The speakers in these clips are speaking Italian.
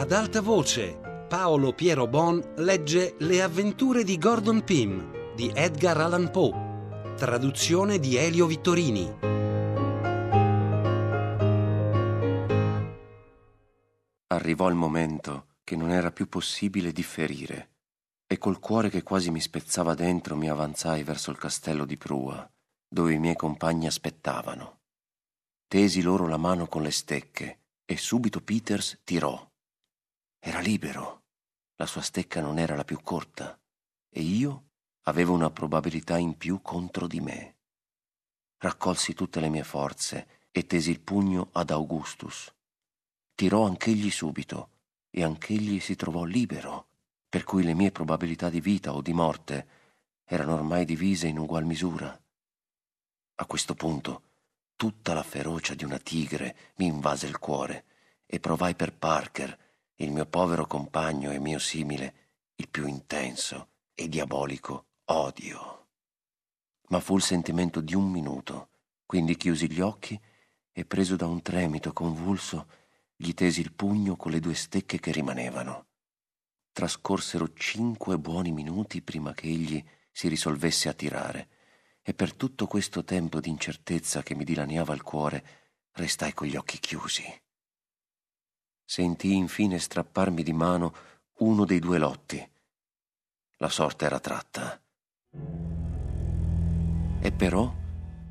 Ad alta voce, Paolo Piero Bon legge Le avventure di Gordon Pym di Edgar Allan Poe, traduzione di Elio Vittorini. Arrivò il momento che non era più possibile differire e col cuore che quasi mi spezzava dentro mi avanzai verso il castello di prua, dove i miei compagni aspettavano. Tesi loro la mano con le stecche e subito Peters tirò. Era libero. La sua stecca non era la più corta e io avevo una probabilità in più contro di me. Raccolsi tutte le mie forze e tesi il pugno ad Augustus. Tirò anch'egli subito e anch'egli si trovò libero per cui le mie probabilità di vita o di morte erano ormai divise in ugual misura. A questo punto tutta la ferocia di una tigre mi invase il cuore e provai per Parker, il mio povero compagno e mio simile, il più intenso e diabolico odio. Ma fu il sentimento di un minuto, quindi chiusi gli occhi e preso da un tremito convulso gli tesi il pugno con le due stecche che rimanevano. Trascorsero cinque buoni minuti prima che egli si risolvesse a tirare, e per tutto questo tempo di incertezza che mi dilaniava il cuore, restai con gli occhi chiusi. Sentii infine strapparmi di mano uno dei due lotti. La sorte era tratta. E però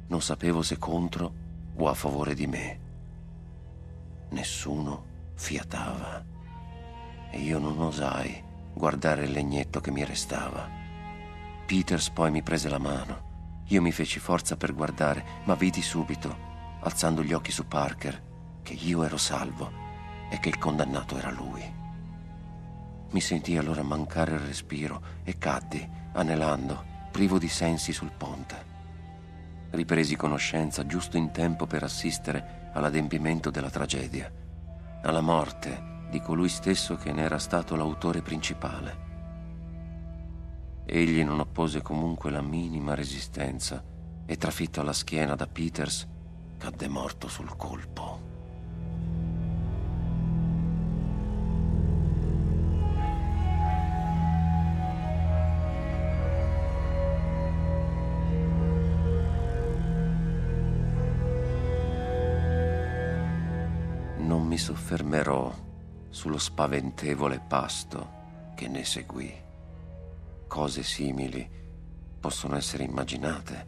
non sapevo se contro o a favore di me. Nessuno fiatava e io non osai guardare il legnetto che mi restava. Peters poi mi prese la mano. Io mi feci forza per guardare, ma vidi subito, alzando gli occhi su Parker, che io ero salvo e che il condannato era lui. Mi sentii allora mancare il respiro e caddi, anelando, privo di sensi sul ponte. Ripresi conoscenza giusto in tempo per assistere all'adempimento della tragedia, alla morte di colui stesso che ne era stato l'autore principale. Egli non oppose comunque la minima resistenza e trafitto alla schiena da Peters cadde morto sul colpo. Soffermerò sullo spaventevole pasto che ne seguì. Cose simili possono essere immaginate,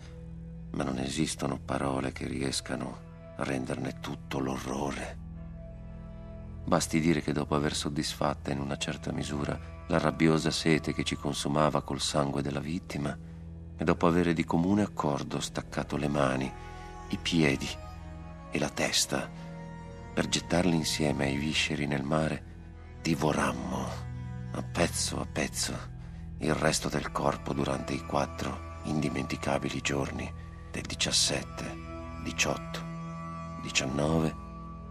ma non esistono parole che riescano a renderne tutto l'orrore. Basti dire che dopo aver soddisfatta in una certa misura la rabbiosa sete che ci consumava col sangue della vittima, e dopo avere di comune accordo staccato le mani, i piedi e la testa, per gettarli insieme ai visceri nel mare, divorammo a pezzo a pezzo il resto del corpo durante i quattro indimenticabili giorni del 17, 18, 19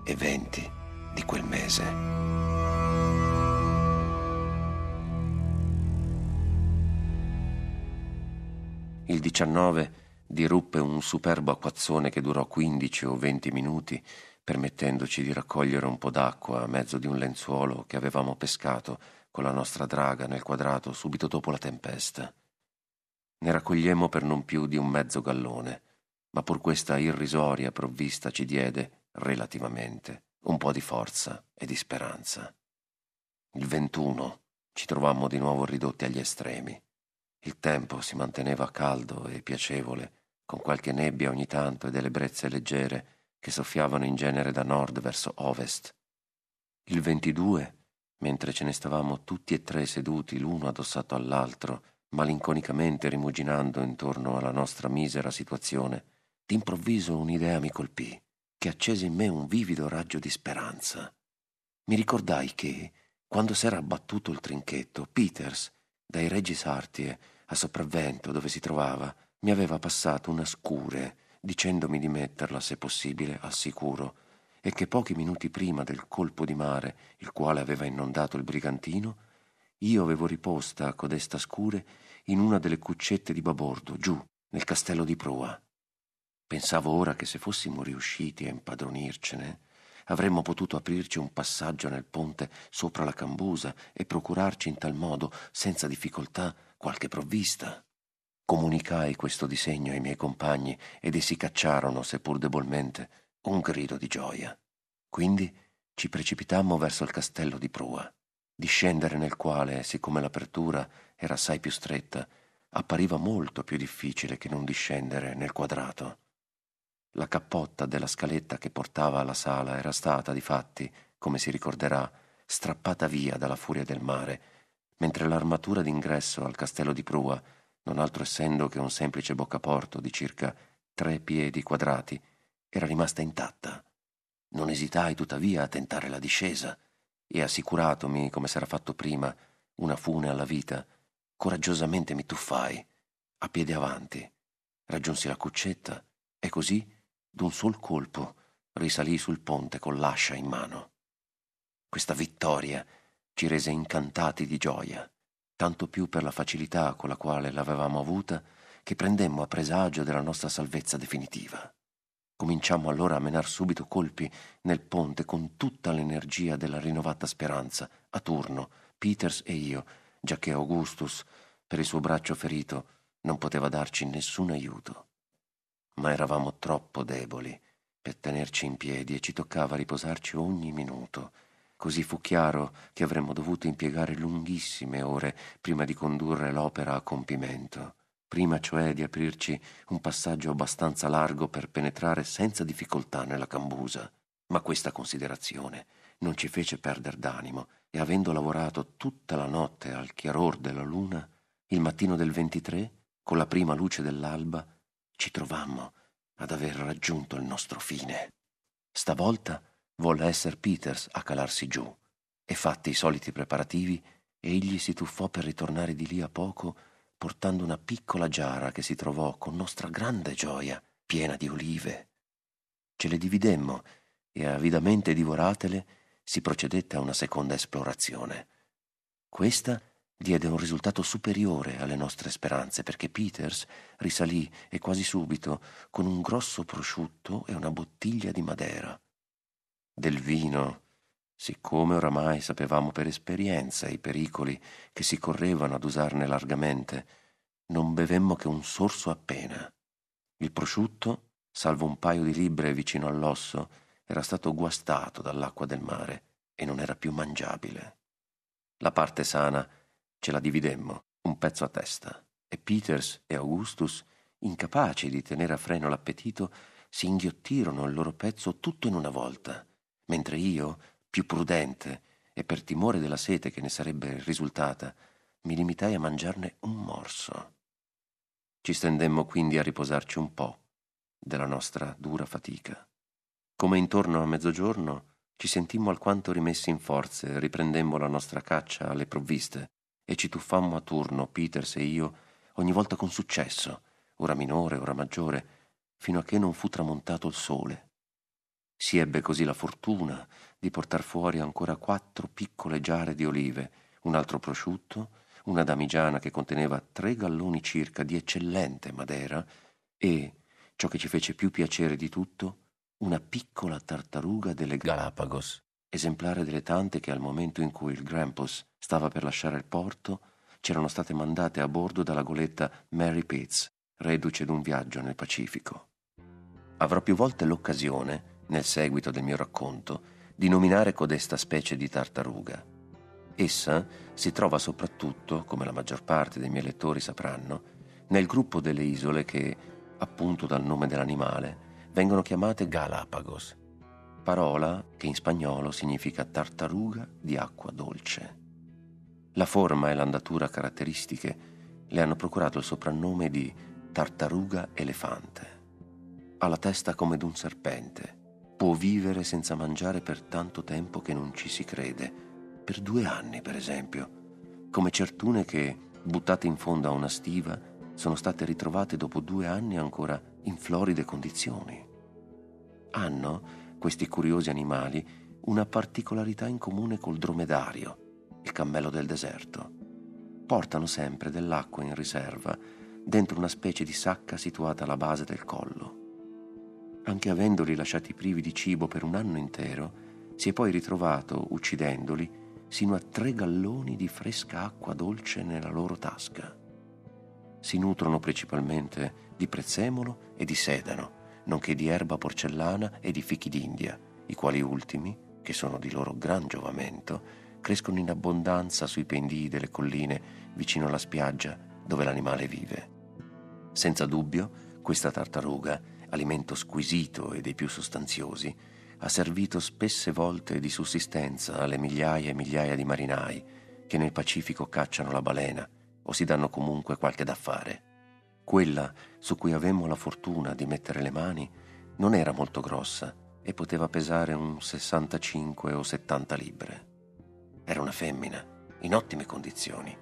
e 20 di quel mese. Il 19 diruppe un superbo acquazzone che durò 15 o 20 minuti permettendoci di raccogliere un po' d'acqua a mezzo di un lenzuolo che avevamo pescato con la nostra draga nel quadrato subito dopo la tempesta. Ne raccogliemmo per non più di un mezzo gallone, ma pur questa irrisoria provvista ci diede, relativamente, un po' di forza e di speranza. Il 21 ci trovammo di nuovo ridotti agli estremi. Il tempo si manteneva caldo e piacevole, con qualche nebbia ogni tanto e delle brezze leggere che soffiavano in genere da nord verso ovest. Il 22, mentre ce ne stavamo tutti e tre seduti l'uno addossato all'altro, malinconicamente rimuginando intorno alla nostra misera situazione, d'improvviso un'idea mi colpì, che accese in me un vivido raggio di speranza. Mi ricordai che, quando s'era abbattuto il trinchetto, Peters, dai Reggi Sartie a sopravvento dove si trovava, mi aveva passato una scure dicendomi di metterla, se possibile, al sicuro, e che pochi minuti prima del colpo di mare, il quale aveva inondato il brigantino, io avevo riposta a codesta scure in una delle cuccette di babordo, giù, nel castello di prua. Pensavo ora che se fossimo riusciti a impadronircene, avremmo potuto aprirci un passaggio nel ponte sopra la cambusa e procurarci in tal modo, senza difficoltà, qualche provvista. Comunicai questo disegno ai miei compagni ed essi cacciarono, seppur debolmente, un grido di gioia. Quindi ci precipitammo verso il castello di prua, discendere nel quale, siccome l'apertura era assai più stretta, appariva molto più difficile che non discendere nel quadrato. La cappotta della scaletta che portava alla sala era stata, difatti, come si ricorderà, strappata via dalla furia del mare, mentre l'armatura d'ingresso al castello di prua non altro essendo che un semplice boccaporto di circa tre piedi quadrati, era rimasta intatta. Non esitai tuttavia a tentare la discesa e assicuratomi, come s'era fatto prima, una fune alla vita, coraggiosamente mi tuffai, a piedi avanti, raggiunsi la cuccetta e così, d'un sol colpo, risalì sul ponte con l'ascia in mano. Questa vittoria ci rese incantati di gioia tanto più per la facilità con la quale l'avevamo avuta, che prendemmo a presagio della nostra salvezza definitiva. Cominciammo allora a menar subito colpi nel ponte con tutta l'energia della rinnovata speranza, a turno, Peters e io, giacché Augustus, per il suo braccio ferito, non poteva darci nessun aiuto. Ma eravamo troppo deboli per tenerci in piedi e ci toccava riposarci ogni minuto, Così fu chiaro che avremmo dovuto impiegare lunghissime ore prima di condurre l'opera a compimento, prima cioè di aprirci un passaggio abbastanza largo per penetrare senza difficoltà nella cambusa. Ma questa considerazione non ci fece perder d'animo e avendo lavorato tutta la notte al chiaror della luna, il mattino del 23, con la prima luce dell'alba, ci trovammo ad aver raggiunto il nostro fine. Stavolta volle esser Peters a calarsi giù e fatti i soliti preparativi, egli si tuffò per ritornare di lì a poco portando una piccola giara che si trovò con nostra grande gioia piena di olive. Ce le dividemmo e avidamente divoratele si procedette a una seconda esplorazione. Questa diede un risultato superiore alle nostre speranze perché Peters risalì e quasi subito con un grosso prosciutto e una bottiglia di madera del vino, siccome oramai sapevamo per esperienza i pericoli che si correvano ad usarne largamente, non bevemmo che un sorso appena. Il prosciutto, salvo un paio di libbre vicino all'osso, era stato guastato dall'acqua del mare e non era più mangiabile. La parte sana ce la dividemmo, un pezzo a testa, e Peters e Augustus, incapaci di tenere a freno l'appetito, si inghiottirono il loro pezzo tutto in una volta mentre io, più prudente e per timore della sete che ne sarebbe risultata, mi limitai a mangiarne un morso. Ci stendemmo quindi a riposarci un po' della nostra dura fatica. Come intorno a mezzogiorno ci sentimmo alquanto rimessi in forze, riprendemmo la nostra caccia alle provviste e ci tuffammo a turno, Peters e io, ogni volta con successo, ora minore, ora maggiore, fino a che non fu tramontato il sole si ebbe così la fortuna di portar fuori ancora quattro piccole giare di olive, un altro prosciutto, una damigiana che conteneva tre galloni circa di eccellente madera e, ciò che ci fece più piacere di tutto, una piccola tartaruga delle Galapagos, esemplare delle tante che al momento in cui il Grampus stava per lasciare il porto, c'erano state mandate a bordo dalla goletta Mary Pitts, reduce d'un viaggio nel Pacifico. Avrò più volte l'occasione nel seguito del mio racconto, di nominare codesta specie di tartaruga. Essa si trova soprattutto, come la maggior parte dei miei lettori sapranno, nel gruppo delle isole che, appunto dal nome dell'animale, vengono chiamate Galapagos, parola che in spagnolo significa tartaruga di acqua dolce. La forma e l'andatura caratteristiche le hanno procurato il soprannome di tartaruga elefante. Ha la testa come d'un serpente, può vivere senza mangiare per tanto tempo che non ci si crede, per due anni per esempio, come certune che, buttate in fondo a una stiva, sono state ritrovate dopo due anni ancora in floride condizioni. Hanno, questi curiosi animali, una particolarità in comune col dromedario, il cammello del deserto. Portano sempre dell'acqua in riserva dentro una specie di sacca situata alla base del collo. Anche avendoli lasciati privi di cibo per un anno intero, si è poi ritrovato, uccidendoli, sino a tre galloni di fresca acqua dolce nella loro tasca. Si nutrono principalmente di prezzemolo e di sedano, nonché di erba porcellana e di fichi d'India, i quali ultimi, che sono di loro gran giovamento, crescono in abbondanza sui pendii delle colline vicino alla spiaggia dove l'animale vive. Senza dubbio, questa tartaruga, alimento squisito e dei più sostanziosi, ha servito spesse volte di sussistenza alle migliaia e migliaia di marinai che nel Pacifico cacciano la balena o si danno comunque qualche da fare. Quella su cui avemmo la fortuna di mettere le mani non era molto grossa e poteva pesare un 65 o 70 libbre. Era una femmina, in ottime condizioni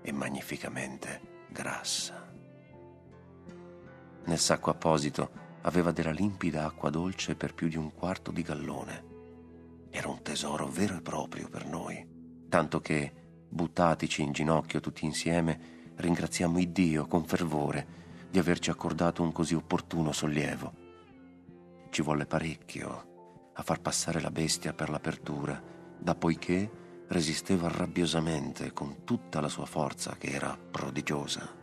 e magnificamente grassa. Nel sacco apposito aveva della limpida acqua dolce per più di un quarto di gallone. Era un tesoro vero e proprio per noi, tanto che, buttatici in ginocchio tutti insieme, ringraziamo Iddio con fervore di averci accordato un così opportuno sollievo. Ci volle parecchio a far passare la bestia per l'apertura, da poiché resisteva rabbiosamente con tutta la sua forza che era prodigiosa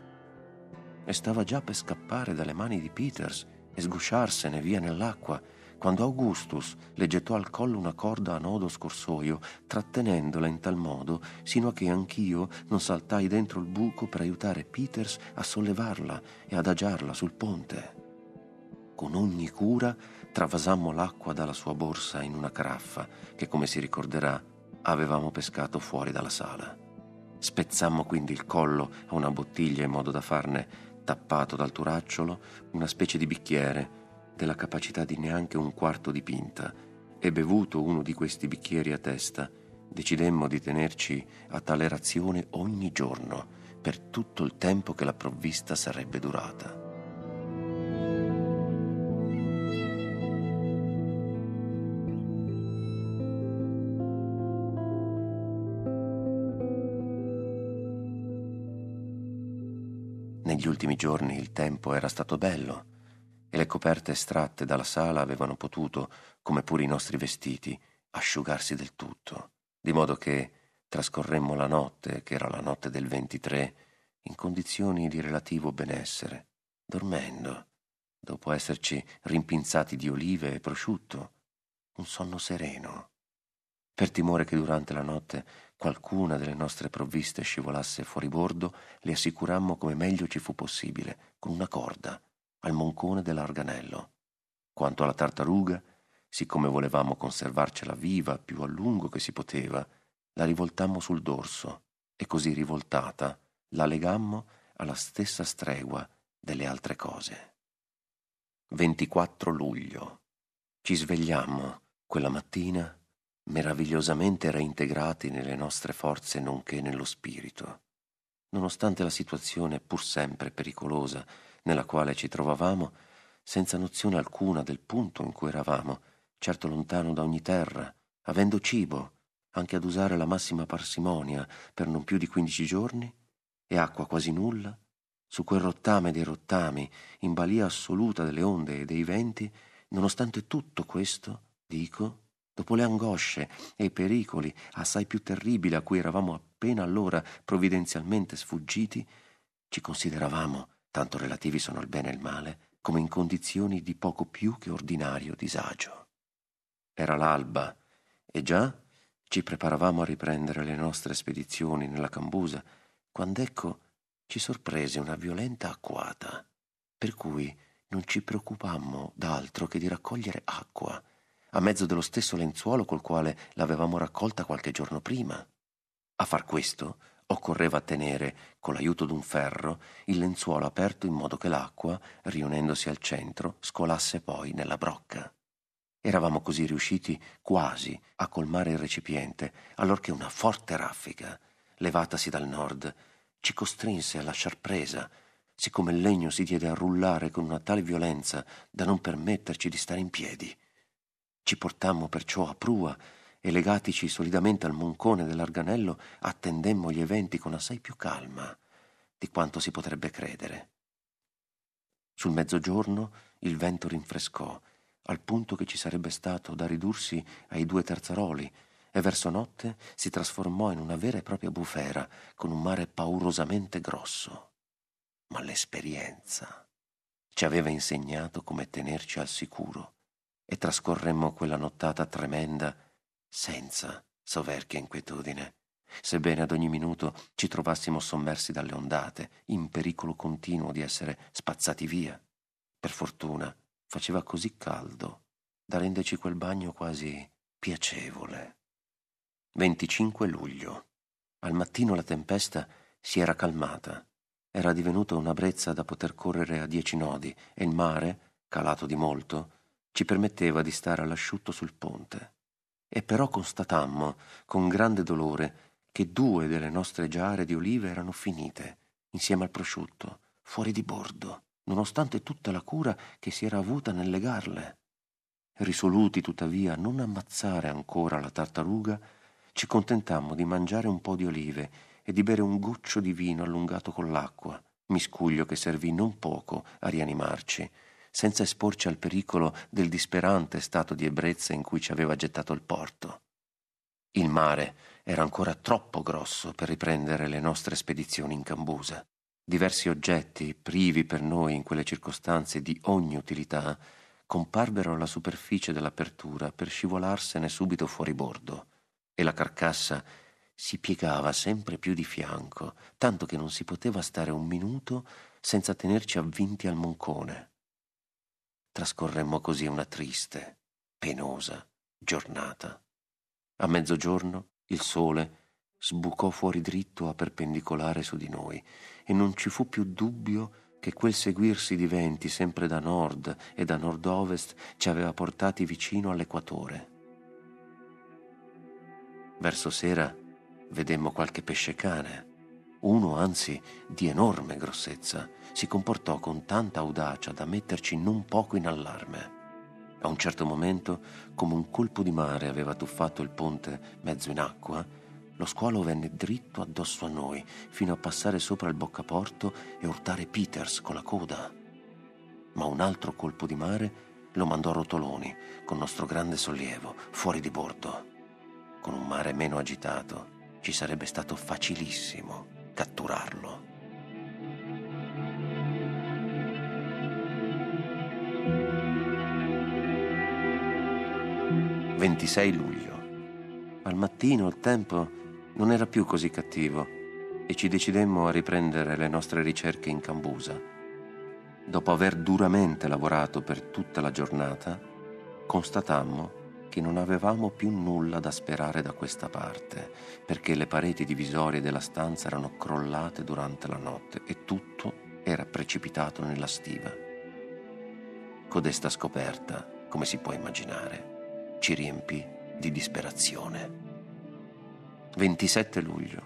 e stava già per scappare dalle mani di Peters e sgusciarsene via nell'acqua, quando Augustus le gettò al collo una corda a nodo scorsoio, trattenendola in tal modo sino a che anch'io non saltai dentro il buco per aiutare Peters a sollevarla e adagiarla sul ponte. Con ogni cura travasammo l'acqua dalla sua borsa in una caraffa che, come si ricorderà, avevamo pescato fuori dalla sala. Spezzammo quindi il collo a una bottiglia in modo da farne tappato dal turacciolo una specie di bicchiere della capacità di neanche un quarto di pinta e bevuto uno di questi bicchieri a testa, decidemmo di tenerci a tale razione ogni giorno per tutto il tempo che la provvista sarebbe durata. Negli ultimi giorni il tempo era stato bello e le coperte estratte dalla sala avevano potuto, come pure i nostri vestiti, asciugarsi del tutto, di modo che trascorremmo la notte, che era la notte del 23, in condizioni di relativo benessere, dormendo, dopo esserci rimpinzati di olive e prosciutto, un sonno sereno. Per timore che durante la notte qualcuna delle nostre provviste scivolasse fuori bordo, le assicurammo come meglio ci fu possibile, con una corda, al moncone dell'arganello. Quanto alla tartaruga, siccome volevamo conservarcela viva più a lungo che si poteva, la rivoltammo sul dorso e così rivoltata la legammo alla stessa stregua delle altre cose. 24 luglio. Ci svegliammo quella mattina meravigliosamente reintegrati nelle nostre forze nonché nello spirito. Nonostante la situazione pur sempre pericolosa nella quale ci trovavamo, senza nozione alcuna del punto in cui eravamo, certo lontano da ogni terra, avendo cibo, anche ad usare la massima parsimonia per non più di quindici giorni, e acqua quasi nulla, su quel rottame dei rottami, in balia assoluta delle onde e dei venti, nonostante tutto questo, dico, dopo le angosce e i pericoli assai più terribili a cui eravamo appena allora provvidenzialmente sfuggiti, ci consideravamo, tanto relativi sono il bene e il male, come in condizioni di poco più che ordinario disagio. Era l'alba e già ci preparavamo a riprendere le nostre spedizioni nella cambusa, quando ecco ci sorprese una violenta acquata, per cui non ci preoccupammo d'altro che di raccogliere acqua a mezzo dello stesso lenzuolo col quale l'avevamo raccolta qualche giorno prima. A far questo occorreva tenere, con l'aiuto d'un ferro, il lenzuolo aperto in modo che l'acqua, riunendosi al centro, scolasse poi nella brocca. Eravamo così riusciti quasi a colmare il recipiente, allorché una forte raffica, levatasi dal nord, ci costrinse a lasciar presa, siccome il legno si diede a rullare con una tale violenza da non permetterci di stare in piedi. Ci portammo perciò a prua e legatici solidamente al moncone dell'arganello attendemmo gli eventi con assai più calma di quanto si potrebbe credere. Sul mezzogiorno il vento rinfrescò al punto che ci sarebbe stato da ridursi ai due terzaroli, e verso notte si trasformò in una vera e propria bufera, con un mare paurosamente grosso. Ma l'esperienza ci aveva insegnato come tenerci al sicuro e trascorremmo quella nottata tremenda senza soverchia inquietudine, sebbene ad ogni minuto ci trovassimo sommersi dalle ondate, in pericolo continuo di essere spazzati via. Per fortuna faceva così caldo da renderci quel bagno quasi piacevole. 25 luglio. Al mattino la tempesta si era calmata. Era divenuta una brezza da poter correre a dieci nodi e il mare, calato di molto, ci permetteva di stare all'asciutto sul ponte. E però constatammo, con grande dolore, che due delle nostre giare di olive erano finite, insieme al prosciutto, fuori di bordo, nonostante tutta la cura che si era avuta nel legarle. Risoluti tuttavia a non ammazzare ancora la tartaruga, ci contentammo di mangiare un po' di olive e di bere un goccio di vino allungato con l'acqua, miscuglio che servì non poco a rianimarci, senza esporci al pericolo del disperante stato di ebbrezza in cui ci aveva gettato il porto. Il mare era ancora troppo grosso per riprendere le nostre spedizioni in Cambusa. Diversi oggetti, privi per noi in quelle circostanze di ogni utilità, comparvero alla superficie dell'apertura per scivolarsene subito fuori bordo e la carcassa si piegava sempre più di fianco, tanto che non si poteva stare un minuto senza tenerci avvinti al moncone. Trascorremmo così una triste, penosa giornata. A mezzogiorno il sole sbucò fuori dritto a perpendicolare su di noi e non ci fu più dubbio che quel seguirsi di venti sempre da nord e da nord-ovest ci aveva portati vicino all'equatore. Verso sera vedemmo qualche pesce cane. Uno, anzi, di enorme grossezza, si comportò con tanta audacia da metterci non poco in allarme. A un certo momento, come un colpo di mare aveva tuffato il ponte mezzo in acqua, lo squalo venne dritto addosso a noi, fino a passare sopra il boccaporto e urtare Peters con la coda. Ma un altro colpo di mare lo mandò a rotoloni, con nostro grande sollievo, fuori di bordo. Con un mare meno agitato ci sarebbe stato facilissimo catturarlo. «26 luglio. Al mattino il tempo non era più così cattivo e ci decidemmo a riprendere le nostre ricerche in Cambusa. Dopo aver duramente lavorato per tutta la giornata, constatammo che non avevamo più nulla da sperare da questa parte, perché le pareti divisorie della stanza erano crollate durante la notte e tutto era precipitato nella stiva. Codesta scoperta, come si può immaginare, ci riempì di disperazione. 27 luglio.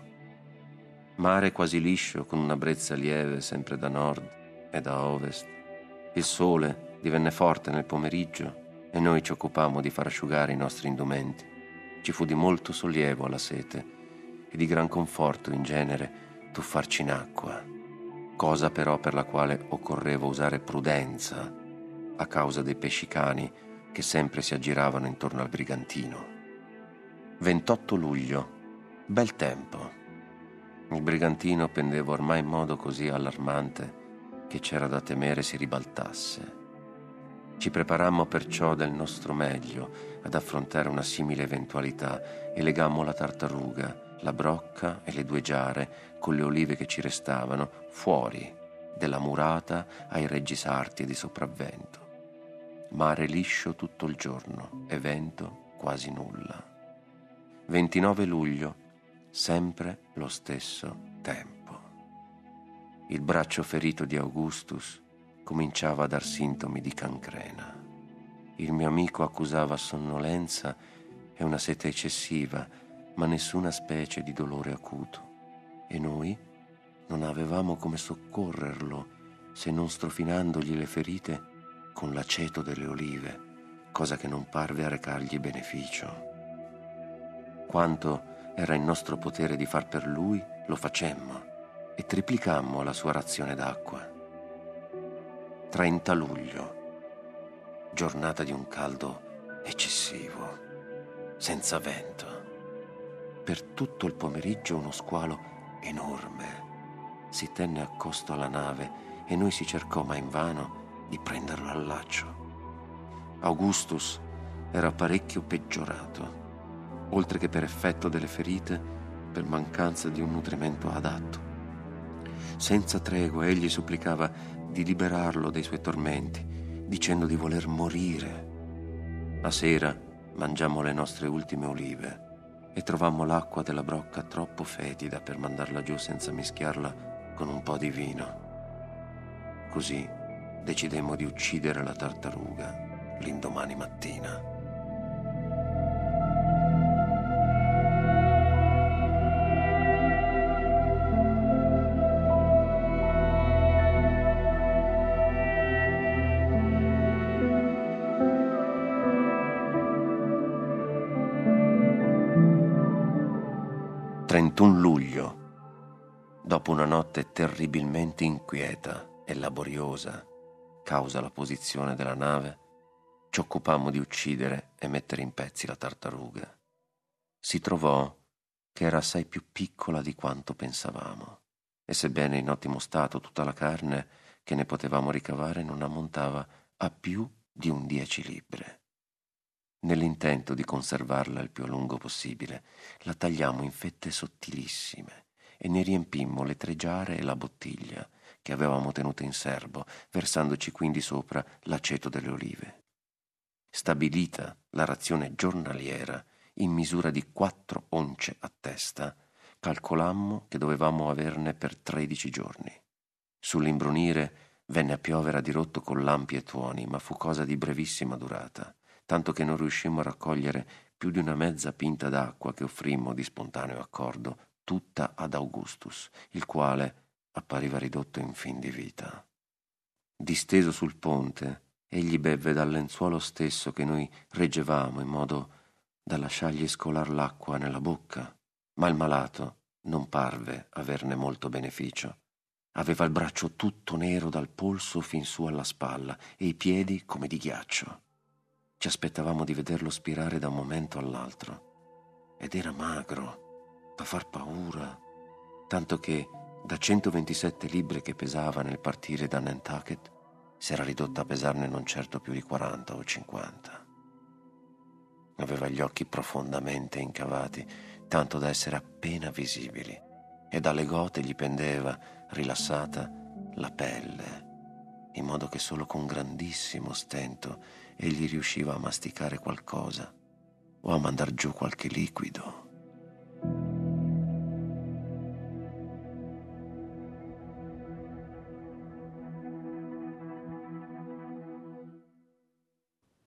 Mare quasi liscio con una brezza lieve sempre da nord e da ovest. Il sole divenne forte nel pomeriggio e noi ci occupammo di far asciugare i nostri indumenti. Ci fu di molto sollievo alla sete e di gran conforto in genere tuffarci in acqua, cosa però per la quale occorreva usare prudenza a causa dei pesci cani che sempre si aggiravano intorno al brigantino. 28 luglio. Bel tempo. Il brigantino pendeva ormai in modo così allarmante che c'era da temere si ribaltasse. Ci preparammo perciò del nostro meglio ad affrontare una simile eventualità e legammo la tartaruga, la brocca e le due giare con le olive che ci restavano fuori della murata ai reggi sarti di sopravvento. Mare liscio tutto il giorno e vento quasi nulla. 29 luglio, sempre lo stesso tempo. Il braccio ferito di Augustus cominciava a dar sintomi di cancrena. Il mio amico accusava sonnolenza e una sete eccessiva, ma nessuna specie di dolore acuto. E noi non avevamo come soccorrerlo se non strofinandogli le ferite con l'aceto delle olive, cosa che non parve arrecargli beneficio. Quanto era in nostro potere di far per lui, lo facemmo e triplicammo la sua razione d'acqua. 30 luglio. giornata di un caldo eccessivo, senza vento. Per tutto il pomeriggio uno squalo enorme si tenne accosto alla nave e noi si cercò, ma invano, di prenderlo al laccio. Augustus era parecchio peggiorato, oltre che per effetto delle ferite, per mancanza di un nutrimento adatto. Senza tregua egli supplicava di liberarlo dai suoi tormenti, dicendo di voler morire. La sera mangiammo le nostre ultime olive e trovammo l'acqua della brocca troppo fetida per mandarla giù senza mischiarla con un po' di vino. Così decidemmo di uccidere la tartaruga l'indomani mattina. Luglio dopo una notte terribilmente inquieta e laboriosa, causa la posizione della nave, ci occupammo di uccidere e mettere in pezzi la tartaruga. Si trovò che era assai più piccola di quanto pensavamo, e sebbene in ottimo stato tutta la carne che ne potevamo ricavare non ammontava a più di un dieci libbre. Nell'intento di conservarla il più a lungo possibile, la tagliamo in fette sottilissime e ne riempimmo le tre giare e la bottiglia che avevamo tenuto in serbo, versandoci quindi sopra l'aceto delle olive. Stabilita la razione giornaliera in misura di quattro once a testa, calcolammo che dovevamo averne per tredici giorni. Sull'imbrunire venne a piovere a dirotto con lampi e tuoni, ma fu cosa di brevissima durata, tanto che non riuscimmo a raccogliere più di una mezza pinta d'acqua che offrimmo di spontaneo accordo tutta ad Augustus, il quale appariva ridotto in fin di vita. Disteso sul ponte, egli bevve dal lenzuolo stesso che noi reggevamo in modo da lasciargli scolar l'acqua nella bocca, ma il malato non parve averne molto beneficio. Aveva il braccio tutto nero dal polso fin su alla spalla e i piedi come di ghiaccio. Ci aspettavamo di vederlo spirare da un momento all'altro. Ed era magro, da far paura, tanto che da 127 libbre che pesava nel partire da Nantucket si era ridotta a pesarne non certo più di 40 o 50. Aveva gli occhi profondamente incavati, tanto da essere appena visibili, e dalle gote gli pendeva, rilassata, la pelle, in modo che solo con grandissimo stento egli riusciva a masticare qualcosa o a mandar giù qualche liquido.